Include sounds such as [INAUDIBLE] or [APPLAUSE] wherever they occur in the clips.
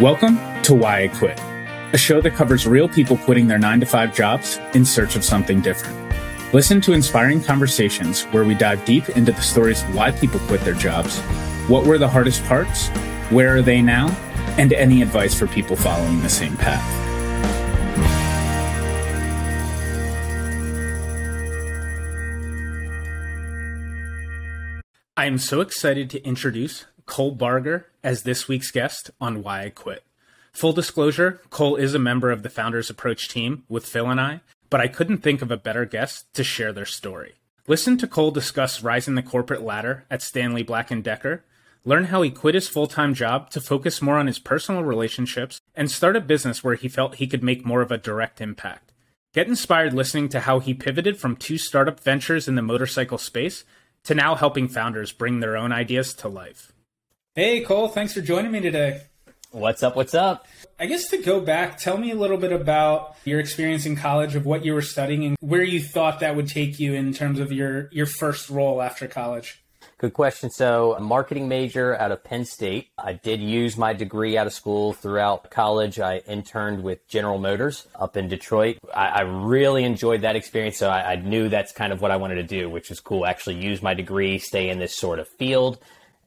Welcome to Why I Quit, a show that covers real people quitting their 9 to 5 jobs in search of something different. Listen to inspiring conversations where we dive deep into the stories of why people quit their jobs, what were the hardest parts, where are they now, and any advice for people following the same path. I am so excited to introduce Cole Barger as this week's guest on Why I Quit. Full disclosure, Cole is a member of the Founders Approach team with Phil and I, but I couldn't think of a better guest to share their story. Listen to Cole discuss rising the corporate ladder at Stanley Black & Decker, learn how he quit his full-time job to focus more on his personal relationships, and start a business where he felt he could make more of a direct impact. Get inspired listening to how he pivoted from two startup ventures in the motorcycle space to now helping founders bring their own ideas to life. Hey, Cole, thanks for joining me today. What's up? What's up? I guess to go back, tell me a little bit about your experience in college of what you were studying and where you thought that would take you in terms of your, your first role after college. Good question. So, a marketing major out of Penn State. I did use my degree out of school throughout college. I interned with General Motors up in Detroit. I, I really enjoyed that experience. So, I, I knew that's kind of what I wanted to do, which was cool. Actually, use my degree, stay in this sort of field.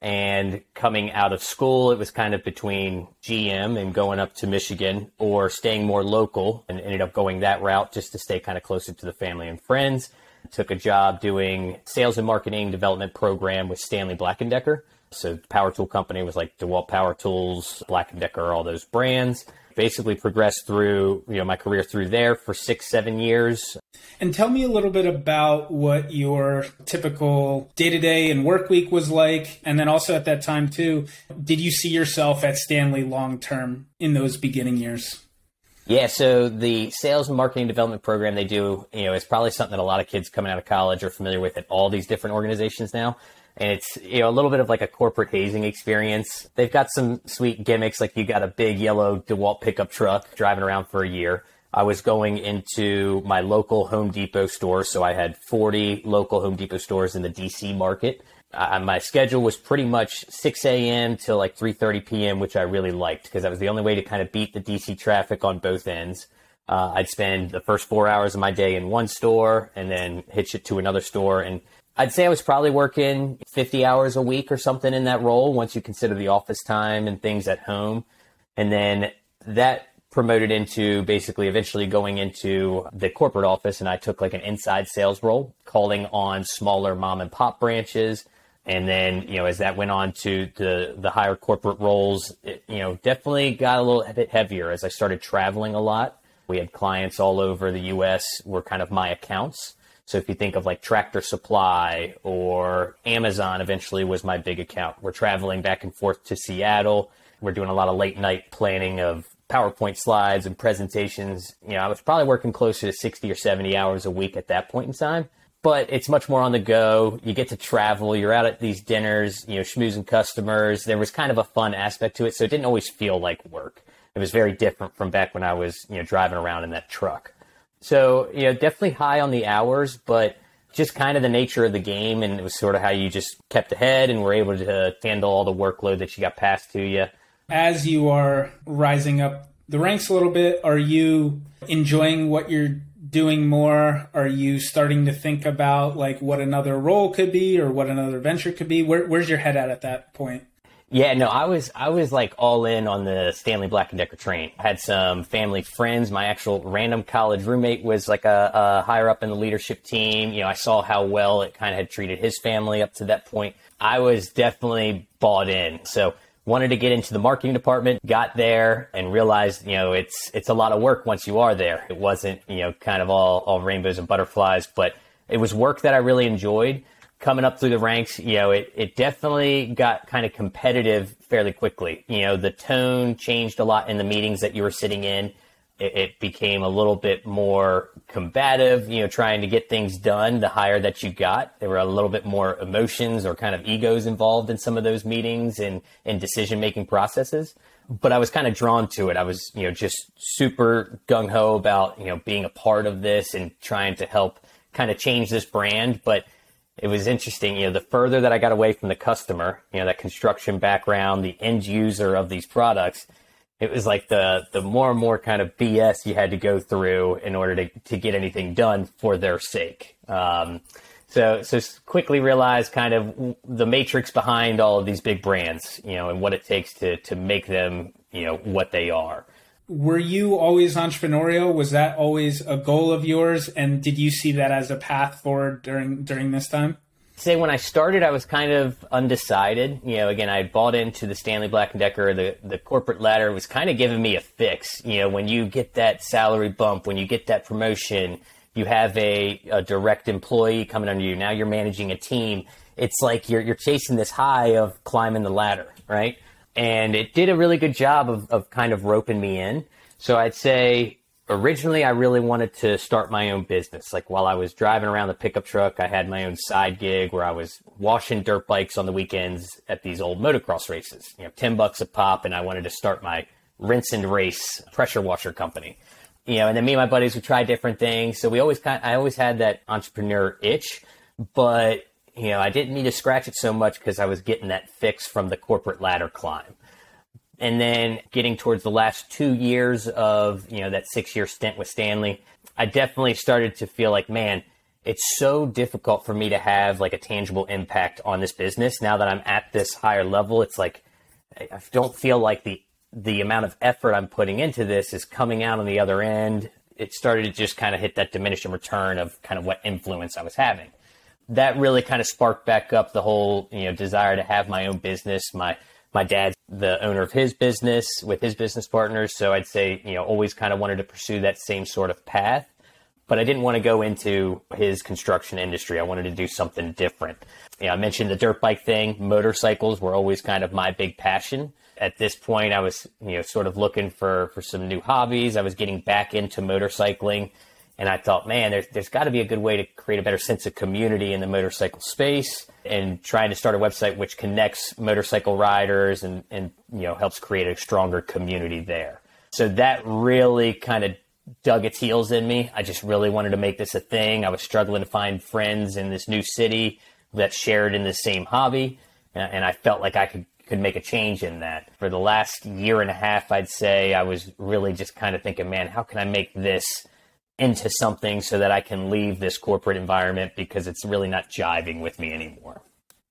And coming out of school, it was kind of between GM and going up to Michigan or staying more local and ended up going that route just to stay kind of closer to the family and friends. Took a job doing sales and marketing development program with Stanley Black & Decker. So power tool company was like DeWalt Power Tools, Black & Decker, all those brands. Basically progressed through you know my career through there for six seven years. And tell me a little bit about what your typical day-to-day and work week was like. And then also at that time too did you see yourself at stanley long term in those beginning years? Yeah, so the sales and marketing development program they do, you know, it's probably something that a lot of kids coming out of college are familiar with at all these different organizations now and it's you know a little bit of like a corporate hazing experience. They've got some sweet gimmicks, like you got a big yellow DeWalt pickup truck driving around for a year. I was going into my local Home Depot store, so I had 40 local Home Depot stores in the DC market. Uh, my schedule was pretty much 6 a.m. till like 3:30 p.m., which I really liked because that was the only way to kind of beat the DC traffic on both ends. Uh, I'd spend the first four hours of my day in one store and then hitch it to another store and I'd say I was probably working 50 hours a week or something in that role once you consider the office time and things at home. And then that promoted into basically eventually going into the corporate office and I took like an inside sales role, calling on smaller mom and pop branches. And then, you know, as that went on to the, the higher corporate roles, it, you know, definitely got a little bit heavier as I started traveling a lot. We had clients all over the US were kind of my accounts. So if you think of like Tractor Supply or Amazon, eventually was my big account. We're traveling back and forth to Seattle. We're doing a lot of late night planning of PowerPoint slides and presentations. You know, I was probably working closer to 60 or 70 hours a week at that point in time. But it's much more on the go. You get to travel. You're out at these dinners, you know, schmoozing customers. There was kind of a fun aspect to it. So it didn't always feel like work. It was very different from back when I was, you know, driving around in that truck. So, you know, definitely high on the hours, but just kind of the nature of the game. And it was sort of how you just kept ahead and were able to handle all the workload that you got passed to you. As you are rising up the ranks a little bit, are you enjoying what you're doing more? Are you starting to think about like what another role could be or what another venture could be? Where, where's your head at at that point? Yeah, no, I was I was like all in on the Stanley Black and Decker train. I had some family friends. My actual random college roommate was like a, a higher up in the leadership team. You know, I saw how well it kind of had treated his family up to that point. I was definitely bought in. So wanted to get into the marketing department, got there and realized, you know, it's it's a lot of work once you are there. It wasn't, you know, kind of all all rainbows and butterflies, but it was work that I really enjoyed coming up through the ranks, you know, it, it definitely got kind of competitive fairly quickly. You know, the tone changed a lot in the meetings that you were sitting in. It, it, became a little bit more combative, you know, trying to get things done the higher that you got. There were a little bit more emotions or kind of egos involved in some of those meetings and, and decision making processes. But I was kind of drawn to it. I was, you know, just super gung ho about, you know, being a part of this and trying to help kind of change this brand. But it was interesting. You know, the further that I got away from the customer, you know, that construction background, the end user of these products, it was like the the more and more kind of BS you had to go through in order to to get anything done for their sake. Um, so so quickly realized kind of the matrix behind all of these big brands, you know, and what it takes to to make them, you know, what they are. Were you always entrepreneurial? Was that always a goal of yours? And did you see that as a path forward during during this time? say when I started, I was kind of undecided. You know, again, I had bought into the Stanley Black and Decker. The the corporate ladder was kind of giving me a fix. You know, when you get that salary bump, when you get that promotion, you have a, a direct employee coming under you. Now you're managing a team. It's like you're you're chasing this high of climbing the ladder, right? And it did a really good job of, of kind of roping me in. So I'd say originally I really wanted to start my own business. Like while I was driving around the pickup truck, I had my own side gig where I was washing dirt bikes on the weekends at these old motocross races. You know, 10 bucks a pop and I wanted to start my rinse and race pressure washer company. You know, and then me and my buddies would try different things. So we always kind I always had that entrepreneur itch, but you know, I didn't need to scratch it so much because I was getting that fix from the corporate ladder climb. And then getting towards the last two years of, you know, that six year stint with Stanley, I definitely started to feel like, man, it's so difficult for me to have like a tangible impact on this business now that I'm at this higher level. It's like, I don't feel like the, the amount of effort I'm putting into this is coming out on the other end. It started to just kind of hit that diminishing return of kind of what influence I was having. That really kind of sparked back up the whole, you know, desire to have my own business. My, my dad's the owner of his business with his business partners. So I'd say, you know, always kind of wanted to pursue that same sort of path. But I didn't want to go into his construction industry. I wanted to do something different. You know, I mentioned the dirt bike thing. Motorcycles were always kind of my big passion. At this point, I was, you know, sort of looking for, for some new hobbies. I was getting back into motorcycling. And I thought, man, there's, there's got to be a good way to create a better sense of community in the motorcycle space and trying to start a website which connects motorcycle riders and, and you know helps create a stronger community there. So that really kind of dug its heels in me. I just really wanted to make this a thing. I was struggling to find friends in this new city that shared in the same hobby, and I felt like I could could make a change in that. For the last year and a half, I'd say I was really just kind of thinking, man, how can I make this into something so that I can leave this corporate environment because it's really not jiving with me anymore.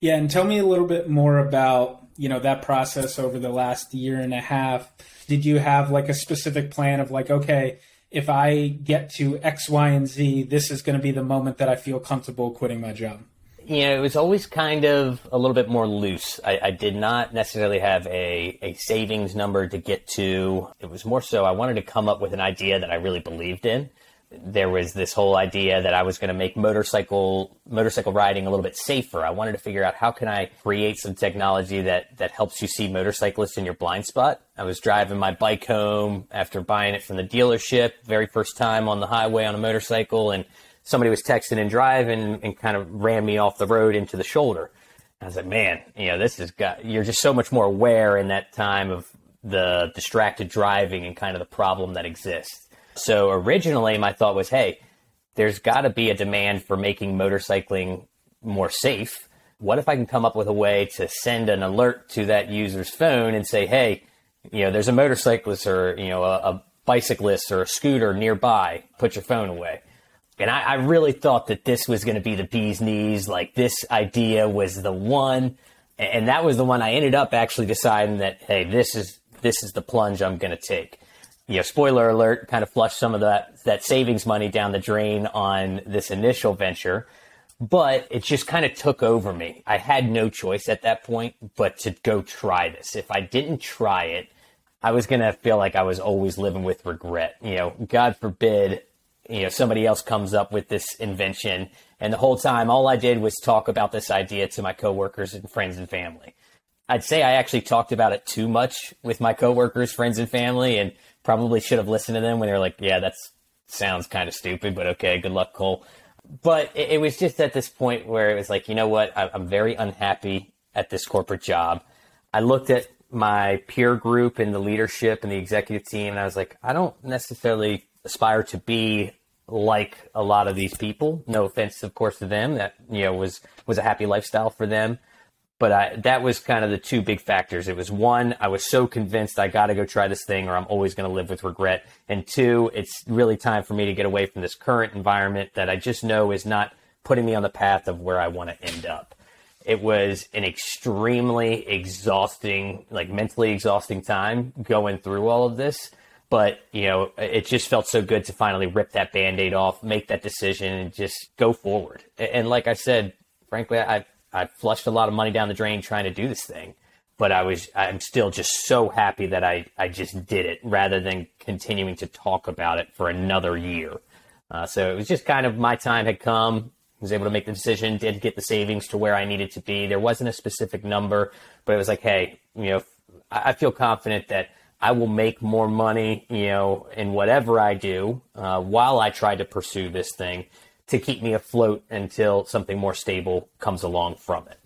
Yeah, and tell me a little bit more about, you know, that process over the last year and a half. Did you have like a specific plan of like, okay, if I get to X, Y, and Z, this is going to be the moment that I feel comfortable quitting my job? You know, it was always kind of a little bit more loose. I, I, did not necessarily have a, a savings number to get to. It was more so I wanted to come up with an idea that I really believed in there was this whole idea that I was going to make motorcycle motorcycle riding a little bit safer. I wanted to figure out how can I create some technology that that helps you see motorcyclists in your blind spot. I was driving my bike home after buying it from the dealership, very first time on the highway on a motorcycle, and somebody was texting and driving and kind of ran me off the road into the shoulder. I was like, man, you know, this has got you're just so much more aware in that time of the distracted driving and kind of the problem that exists. So originally, my thought was, hey, there's got to be a demand for making motorcycling more safe. What if I can come up with a way to send an alert to that user's phone and say, hey, you know, there's a motorcyclist or, you know, a, a bicyclist or a scooter nearby, put your phone away. And I, I really thought that this was going to be the bee's knees. Like this idea was the one. And that was the one I ended up actually deciding that, hey, this is, this is the plunge I'm going to take you know, spoiler alert, kind of flushed some of that that savings money down the drain on this initial venture. But it just kind of took over me. I had no choice at that point but to go try this. If I didn't try it, I was going to feel like I was always living with regret. You know, God forbid, you know, somebody else comes up with this invention. And the whole time, all I did was talk about this idea to my coworkers and friends and family. I'd say I actually talked about it too much with my coworkers, friends, and family. And Probably should have listened to them when they were like, yeah, that sounds kind of stupid, but okay, good luck, Cole. But it, it, was just at this point where it was like, you know what? I, I'm very unhappy at this corporate job. I looked at my peer group and the leadership and the executive team, and I was like, I don't necessarily aspire to be like a lot of these people. No offense, of course, to them. That you know was was a happy lifestyle for them. But I, that was kind of the two big factors. It was one, I was so convinced I got to go try this thing or I'm always going to live with regret. And two, it's really time for me to get away from this current environment that I just know is not putting me on the path of where I want to end up. It was an extremely exhausting, like mentally exhausting time going through all of this. But, you know, it just felt so good to finally rip that band aid off, make that decision, and just go forward. And like I said, frankly, I, I flushed a lot of money down the drain trying to do this thing. But I was, I'm still just so happy that I, I just did it rather than continuing to talk about it for another year. Uh, so it was just kind of my time had come was able to make the decision, did get the savings to where I needed to be. There wasn't a specific number, but it was like, hey, you know, I feel confident that I will make more money, you know, in whatever I do uh, while I try to pursue this thing to keep me afloat until something more stable comes along from it.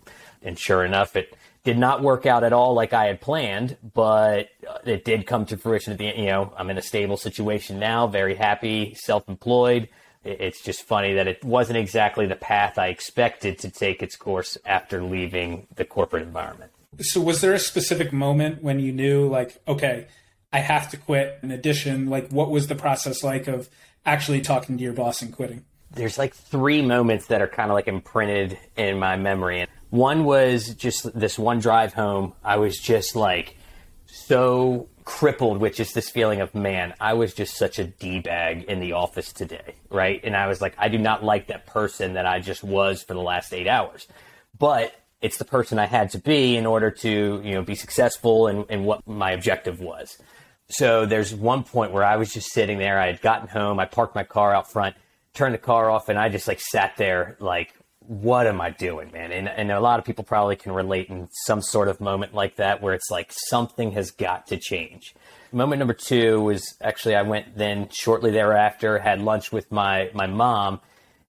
And sure enough, it did not work out at all like I had planned, but uh, it did come to fruition at the end. You know, I'm in a stable situation now, very happy, self employed it's just funny that it wasn't exactly the path I expected to take its course after leaving the corporate environment. So, was there a specific moment when you knew, like, okay, I have to quit? In addition, like, what was the process like of actually talking to your boss and quitting? There's like three moments that are kind of like imprinted in my memory. One was just this one drive home. I was just like so crippled with just this feeling of man i was just such a d-bag in the office today right? And i was like i do not like that person that i just was for the last eight hours. But it's the person i had to be in order to you know be successful and, in what my objective was. So there's one point where i was just sitting there. I had gotten home. I parked my car out front turned the car off and i just like sat there like what am I doing, man? And, and a lot of people probably can relate in some sort of moment like that where it's like something has got to change. Moment number two was actually I went then shortly thereafter, had lunch with my, my mom,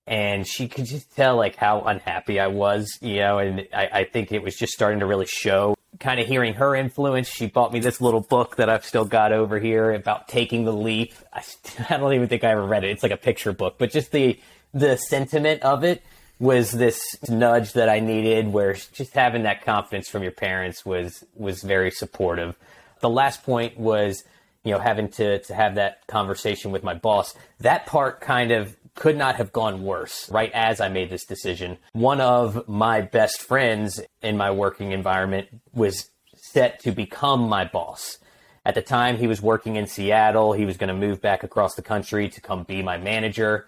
and she could just tell like how unhappy I was, you know, and I, I think it was just starting to really show. Kind of hearing her influence, she bought me this little book that I've still got over here about taking the leap. I, [LAUGHS] I don't even think I ever read it. It's like a picture book, but just the the sentiment of it was this nudge that I needed where just having that confidence from your parents was was very supportive. The last point was, you know, having to to have that conversation with my boss. That part kind of could not have gone worse right as I made this decision. One of my best friends in my working environment was set to become my boss. At the time, he was working in Seattle. He was going to move back across the country to come be my manager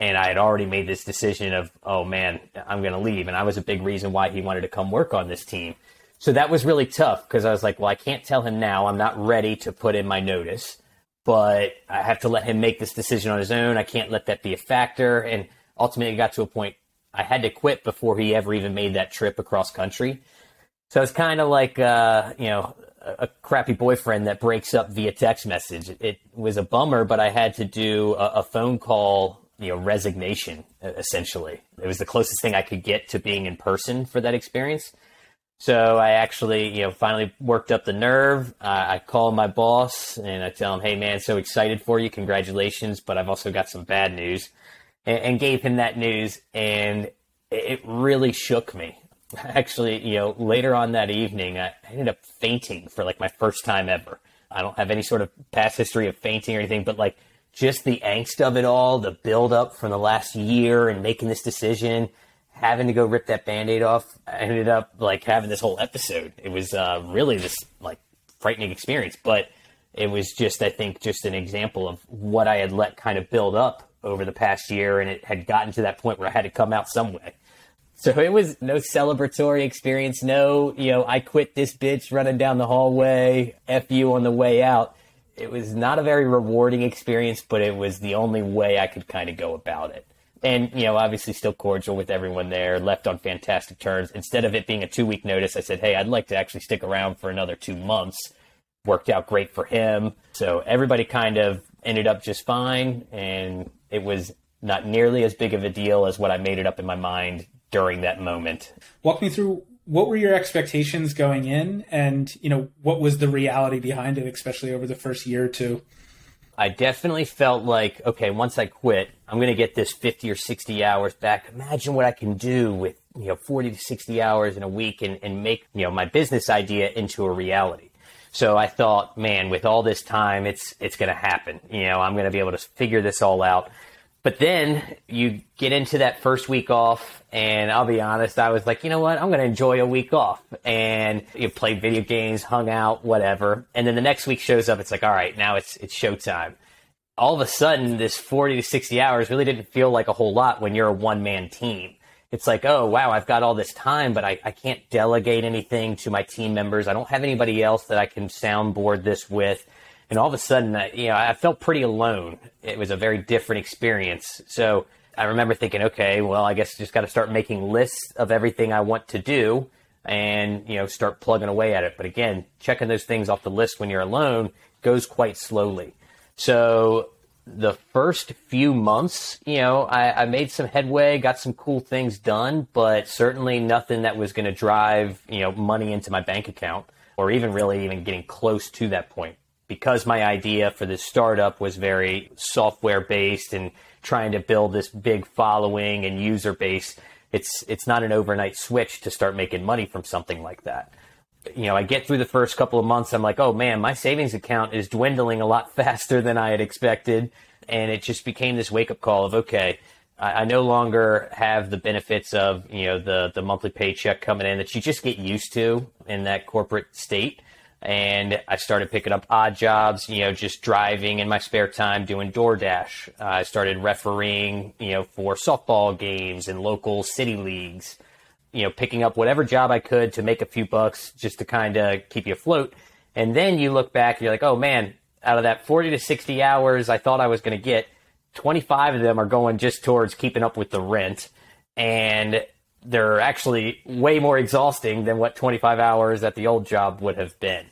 and I had already made this decision of, oh man, I'm going to leave. And I was a big reason why he wanted to come work on this team. So that was really tough because I was like, well, I can't tell him now. I'm not ready to put in my notice, but I have to let him make this decision on his own. I can't let that be a factor. And ultimately, it got to a point I had to quit before he ever even made that trip across country. So it's kind of like, uh, you know, a crappy boyfriend that breaks up via text message. It was a bummer, but I had to do a, a phone call you know resignation essentially it was the closest thing i could get to being in person for that experience so i actually you know finally worked up the nerve. Uh, i call my boss and i tell him hey man so excited for you. Congratulations but i've also got some bad news. And, and gave him that news and it really shook me. [LAUGHS] Actually you know later on that evening i ended up fainting for like my first time ever. I don't have any sort of past history of fainting or anything but like just the angst of it all, the build up from the last year and making this decision, having to go rip that band-aid off, I ended up like having this whole episode. It was uh, really this like frightening experience, but it was just, I think, just an example of what I had let kind of build up over the past year, and it had gotten to that point where I had to come out some way. So it was no celebratory experience, no, you know, I quit this bitch running down the hallway, F you on the way out it was not a very rewarding experience, but it was the only way I could kind of go about it. And, you know, obviously still cordial with everyone there, left on fantastic terms. Instead of it being a two week notice, I said, hey, I'd like to actually stick around for another two months. Worked out great for him. So everybody kind of ended up just fine. And it was not nearly as big of a deal as what I made it up in my mind during that moment. Walk me through what were your expectations going in and you know what was the reality behind it especially over the first year or two i definitely felt like okay once i quit i'm going to get this 50 or 60 hours back imagine what i can do with you know 40 to 60 hours in a week and, and make you know my business idea into a reality. So I thought, man, with all this time, it's it's going to happen. You know, I'm going to be able to figure this all out. But then you get into that first week off, and I'll be honest, I was like, you know what, I'm going to enjoy a week off, and you played video games, hung out, whatever. And then the next week shows up, it's like, all right, now it's it's showtime. All of a sudden, this 40 to 60 hours really didn't feel like a whole lot when you're a one man team it's like, oh, wow, I've got all this time, but I, I can't delegate anything to my team members. I don't have anybody else that I can soundboard this with. And all of a sudden, you know, I felt pretty alone. It was a very different experience. So I remember thinking, okay, well, I guess just got to start making lists of everything I want to do and, you know, start plugging away at it. But again, checking those things off the list when you're alone goes quite slowly. So the first few months, you know, I, I, made some headway, got some cool things done, but certainly nothing that was going to drive, you know, money into my bank account or even really even getting close to that point. Because my idea for this startup was very software based and trying to build this big following and user base, it's it's not an overnight switch to start making money from something like that you know, I get through the first couple of months, I'm like, oh man, my savings account is dwindling a lot [LAUGHS] faster than I had expected. And it just became this wake up call of, okay, I, I no longer have the benefits of, you know, the, the monthly paycheck coming in that you just get used to in that corporate state. And I started picking up odd jobs, you know, just driving in my spare time, doing DoorDash. Uh, I started refereeing, you know, for softball games and local city leagues you know, picking up whatever job I could to make a few bucks just to kind of keep you afloat. And then you look back and you're like, oh man, out of that 40 to 60 hours I thought I was going to get, 25 of them are going just towards keeping up with the rent. And they're actually way more exhausting than what 25 hours at the old job would have been.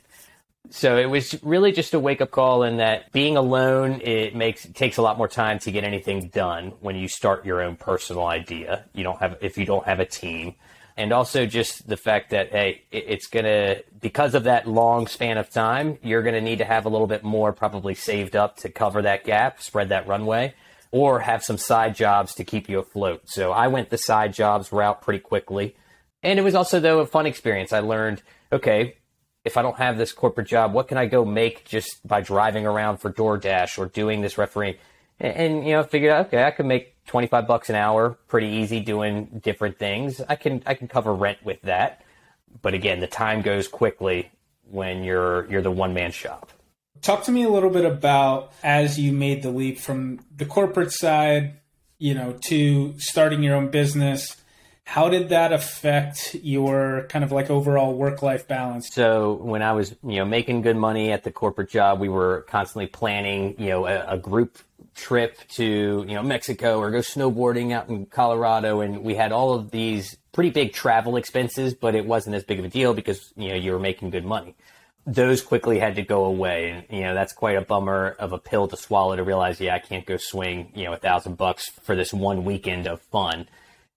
So it was really just a wake up call in that being alone, it makes, it takes a lot more time to get anything done when you start your own personal idea. You don't have, if you don't have a team and also just the fact that hey, it's gonna because of that long span of time, you're gonna need to have a little bit more probably saved up to cover that gap, spread that runway, or have some side jobs to keep you afloat. So I went the side jobs route pretty quickly, and it was also though a fun experience. I learned okay. If I don't have this corporate job, what can I go make just by driving around for DoorDash or doing this refereeing? And, and you know, figured out, okay, I could make 25 bucks an hour, pretty easy doing different things. I can I can cover rent with that. But again, the time goes quickly when you're you're the one man shop. Talk to me a little bit about as you made the leap from the corporate side, you know, to starting your own business. How did that affect your kind of like overall work life balance? So when I was, you know, making good money at the corporate job, we were constantly planning, you know, a, a group trip to you know Mexico or go snowboarding out in Colorado, and we had all of these pretty big travel expenses, but it wasn't as big of a deal because you know you were making good money. Those quickly had to go away, and you know that's quite a bummer of a pill to swallow to realize, yeah, I can't go swing you know a thousand bucks for this one weekend of fun.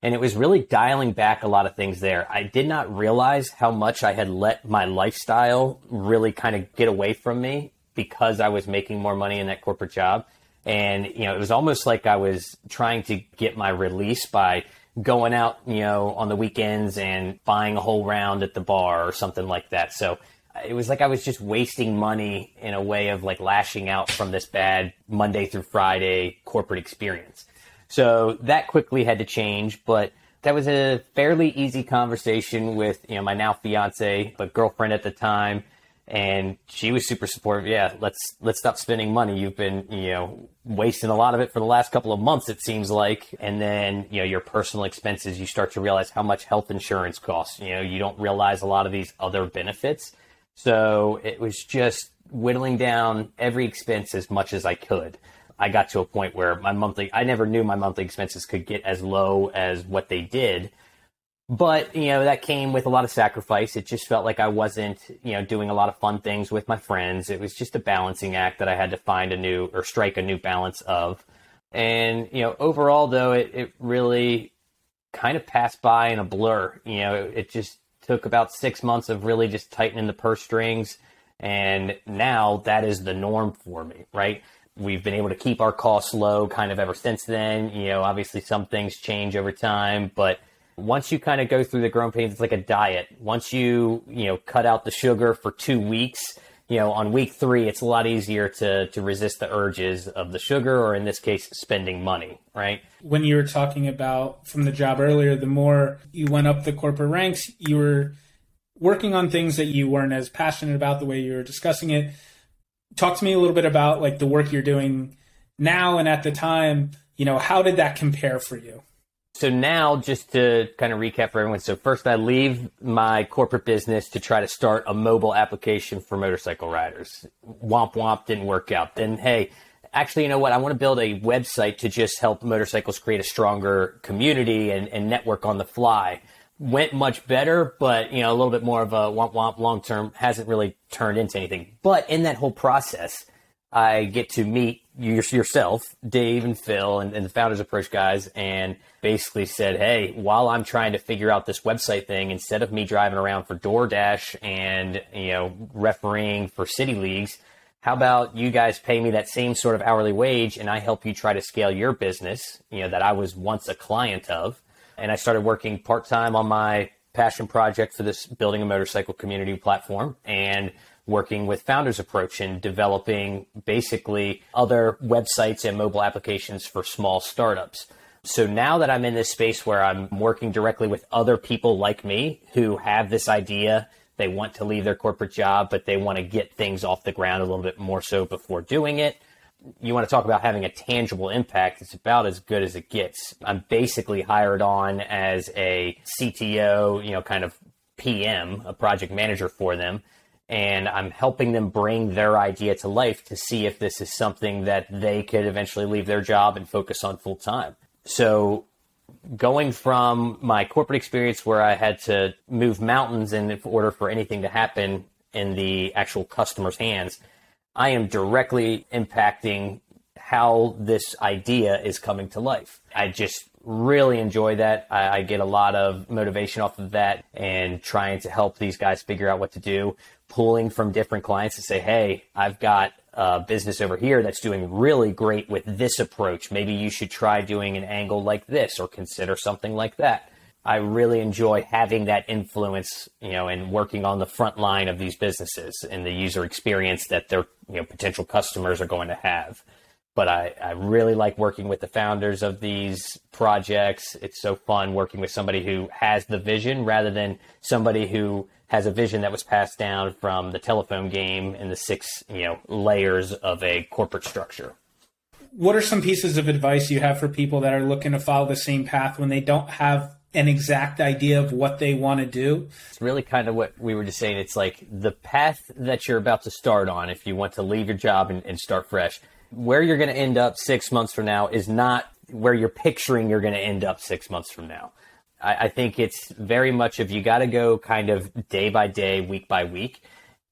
And it was really dialing back a lot of things there. I did not realize how much I had let my lifestyle really kind of get away from me because I was making more money in that corporate job and, you know, it was almost like I was trying to get my release by going out, you know, on the weekends and buying a whole round at the bar or something like that. So it was like I was just wasting money in a way of like lashing out from this bad Monday through Friday corporate experience. So that quickly had to change, but that was a fairly easy conversation with, you know, my now fiance, but girlfriend at the time and she was super supportive. Yeah, let's let's stop spending money. You've been you know wasting a lot of it for the last couple of months. It seems like, and then you know your personal expenses. You start to realize how much health insurance costs. You know, you don't realize a lot of these other benefits. So it was just whittling down every expense as much as I could. I got to a point where my monthly, I never knew my monthly expenses could get as low as what they did but, you know, that came with a lot of sacrifice. It just felt like I wasn't, you know, doing a lot of fun things with my friends. It was just a balancing act that I had to find a new or strike a new balance of. And, you know, overall though, it, it really kind of passed by in a blur. You know, it, it just took about six months of really just tightening the purse strings. And now that is the norm for me, right? We've been able to keep our costs low kind of ever since then. You know, obviously some things change over time, but once you kind of go through the growing pains, it's like a diet. Once you, you know, cut out the sugar for two weeks, you know, on week three, it's a lot easier to, to resist the urges of the sugar, or in this case, spending money, right? When you were talking about from the job earlier, the more you went up the corporate ranks, you were working on things that you weren't as passionate about the way you were discussing it. Talk to me a little bit about like the work you're doing now and at the time, you know, how did that compare for you? So now, just to kind of recap for everyone. So first, I leave my corporate business to try to start a mobile application for motorcycle riders. Womp womp didn't work out. Then hey, actually, you know what? I want to build a website to just help motorcycles create a stronger community and, and network on the fly. Went much better, but you know, a little bit more of a womp womp long term hasn't really turned into anything. But in that whole process, I get to meet yourself, Dave and Phil, and, and, the Founders Approach guys, and basically said, "Hey, while I'm trying to figure out this website thing, instead of me driving around for DoorDash and you know refereeing for city leagues, how about you guys pay me that same sort of hourly wage, and I help you try to scale your business, you know, that I was once a client of." And I started working part time on my passion project for this building a motorcycle community platform, and working with Founders Approach and developing basically other websites and mobile applications for small startups. So now that I'm in this space where I'm working directly with other people like me who have this idea, they want to leave their corporate job, but they want to get things off the ground a little bit more so before doing it. You want to talk about having a tangible impact. It's about as good as it gets. I'm basically hired on as a CTO, you know, kind of PM, a project manager for them and I'm helping them bring their idea to life to see if this is something that they could eventually leave their job and focus on full time. So going from my corporate experience where I had to move mountains in order for anything to happen in the actual customer's hands, I am directly impacting how this idea is coming to life. I just really enjoy that. I, I, get a lot of motivation off of that and trying to help these guys figure out what to do pulling from different clients to say, hey, I've got a business over here that's doing really great with this approach. Maybe you should try doing an angle like this or consider something like that. I really enjoy having that influence, you know, and working on the front line of these businesses and the user experience that their you know potential customers are going to have. But I, I really like working with the founders of these projects. It's so fun working with somebody who has the vision rather than somebody who has a vision that was passed down from the telephone game and the six, you know, layers of a corporate structure. What are some pieces of advice you have for people that are looking to follow the same path when they don't have an exact idea of what they want to do? It's really kind of what we were just saying. It's like the path that you're about to start on, if you want to leave your job and, and start fresh, where you're going to end up six months from now is not where you're picturing you're going to end up six months from now. I, I think it's very much of you got to go kind of day by day, week by week.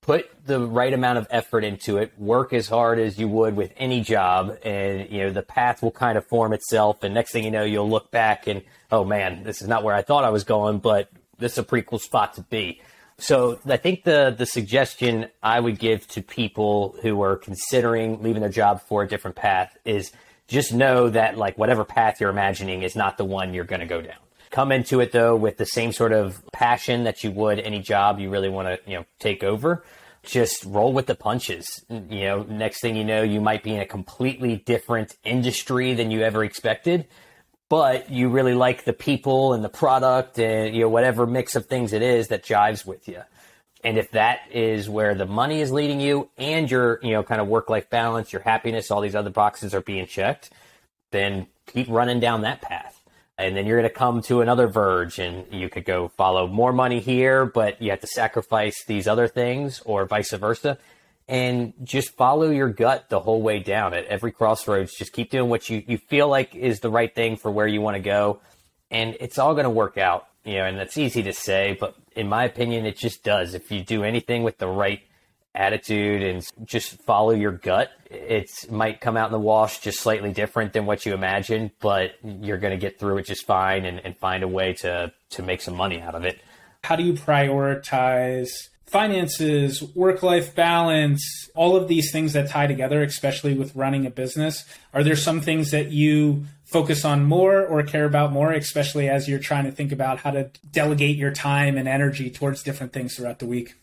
Put the right amount of effort into it. Work as hard as you would with any job, and you know the path will kind of form itself. And next thing you know, you'll look back and oh man, this is not where I thought I was going, but this is a pretty cool spot to be. So I think the the suggestion I would give to people who are considering leaving their job for a different path is just know that like whatever path you're imagining is not the one you're going to go down. Come into it though with the same sort of passion that you would any job you really want to, you know, take over. Just roll with the punches. You know, next thing you know, you might be in a completely different industry than you ever expected, but you really like the people and the product and, you know, whatever mix of things it is that jives with you. And if that is where the money is leading you and your, you know, kind of work life balance, your happiness, all these other boxes are being checked, then keep running down that path and then you're going to come to another verge and you could go follow more money here but you have to sacrifice these other things or vice versa. And just follow your gut the whole way down. At every crossroads just keep doing what you, you feel like is the right thing for where you want to go and it's all going to work out you know and that's easy to say but in my opinion it just does. If you do anything with the right attitude and just follow your gut. It might come out in the wash just slightly different than what you imagined, but you're going to get through it just fine and, and find a way to, to make some money out of it. How do you prioritize finances, work life balance, all of these things that tie together, especially with running a business. Are there some things that you focus on more or care about more, especially as you're trying to think about how to delegate your time and energy towards different things throughout the week?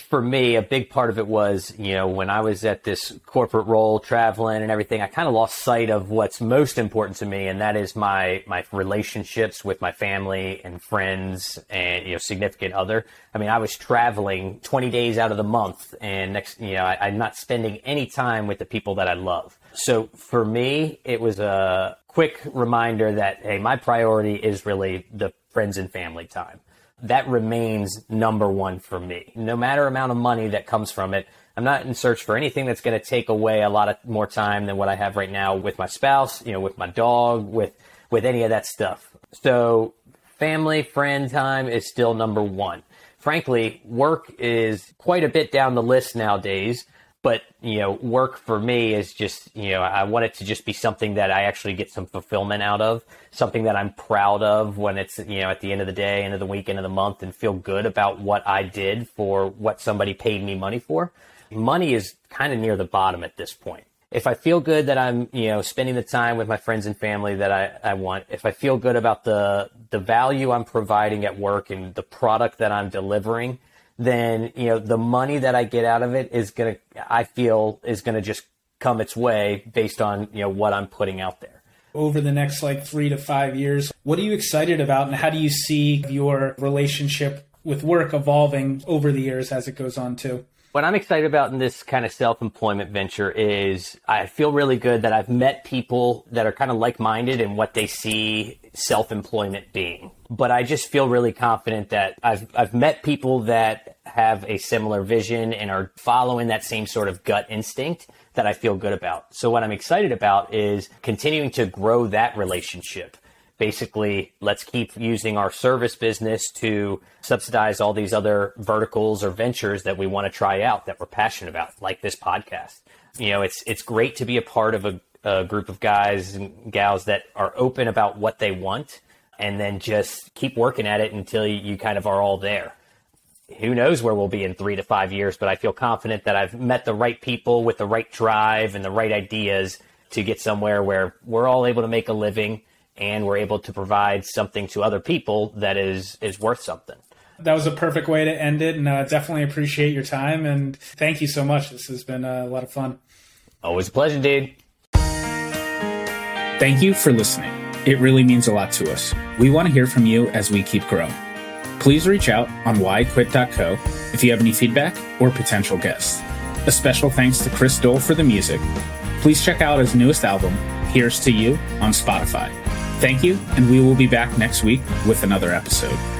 For me, a big part of it was, you know, when I was at this corporate role, traveling and everything, I kind of lost sight of what's most important to me, and that is my my relationships with my family and friends and you know significant other. I mean, I was traveling 20 days out of the month, and next, you know, I, I'm not spending any time with the people that I love. So for me, it was a quick reminder that hey, my priority is really the friends and family time that remains number one for me. No matter amount of money that comes from it, I'm not in search for anything that's going to take away a lot of more time than what I have right now with my spouse, you know, with my dog, with with any of that stuff. So, family, friend time is still number 1. Frankly, work is quite a bit down the list nowadays but you know work for me is just you know i want it to just be something that i actually get some fulfillment out of something that i'm proud of when it's you know at the end of the day end of the week end of the month and feel good about what i did for what somebody paid me money for. Money is kind of near the bottom at this point. If i feel good that i'm you know spending the time with my friends and family that i, I want if i feel good about the the value i'm providing at work and the product that i'm delivering then you know the money that I get out of it is gonna I feel is gonna just come its way based on you know what I'm putting out there. Over the next like three to five years, what are you excited about, and how do you see your relationship with work evolving over the years as it goes on too? What I'm excited about in this kind of self employment venture is I feel really good that I've met people that are kind of like minded in what they see self employment being. But I just feel really confident that I've, I've met people that have a similar vision and are following that same sort of gut instinct that I feel good about. So what I'm excited about is continuing to grow that relationship basically let's keep using our service business to subsidize all these other verticals or ventures that we want to try out that we're passionate about like this podcast you know it's it's great to be a part of a, a group of guys and gals that are open about what they want and then just keep working at it until you, you kind of are all there who knows where we'll be in three to five years but i feel confident that i've met the right people with the right drive and the right ideas to get somewhere where we're all able to make a living and we're able to provide something to other people that is is worth something. That was a perfect way to end it, and uh, definitely appreciate your time and thank you so much. This has been a lot of fun. Always a pleasure, dude. Thank you for listening. It really means a lot to us. We want to hear from you as we keep growing. Please reach out on whyquit.co if you have any feedback or potential guests. A special thanks to Chris Dole for the music. Please check out his newest album, Here's to You, on Spotify. Thank you, and we will be back next week with another episode.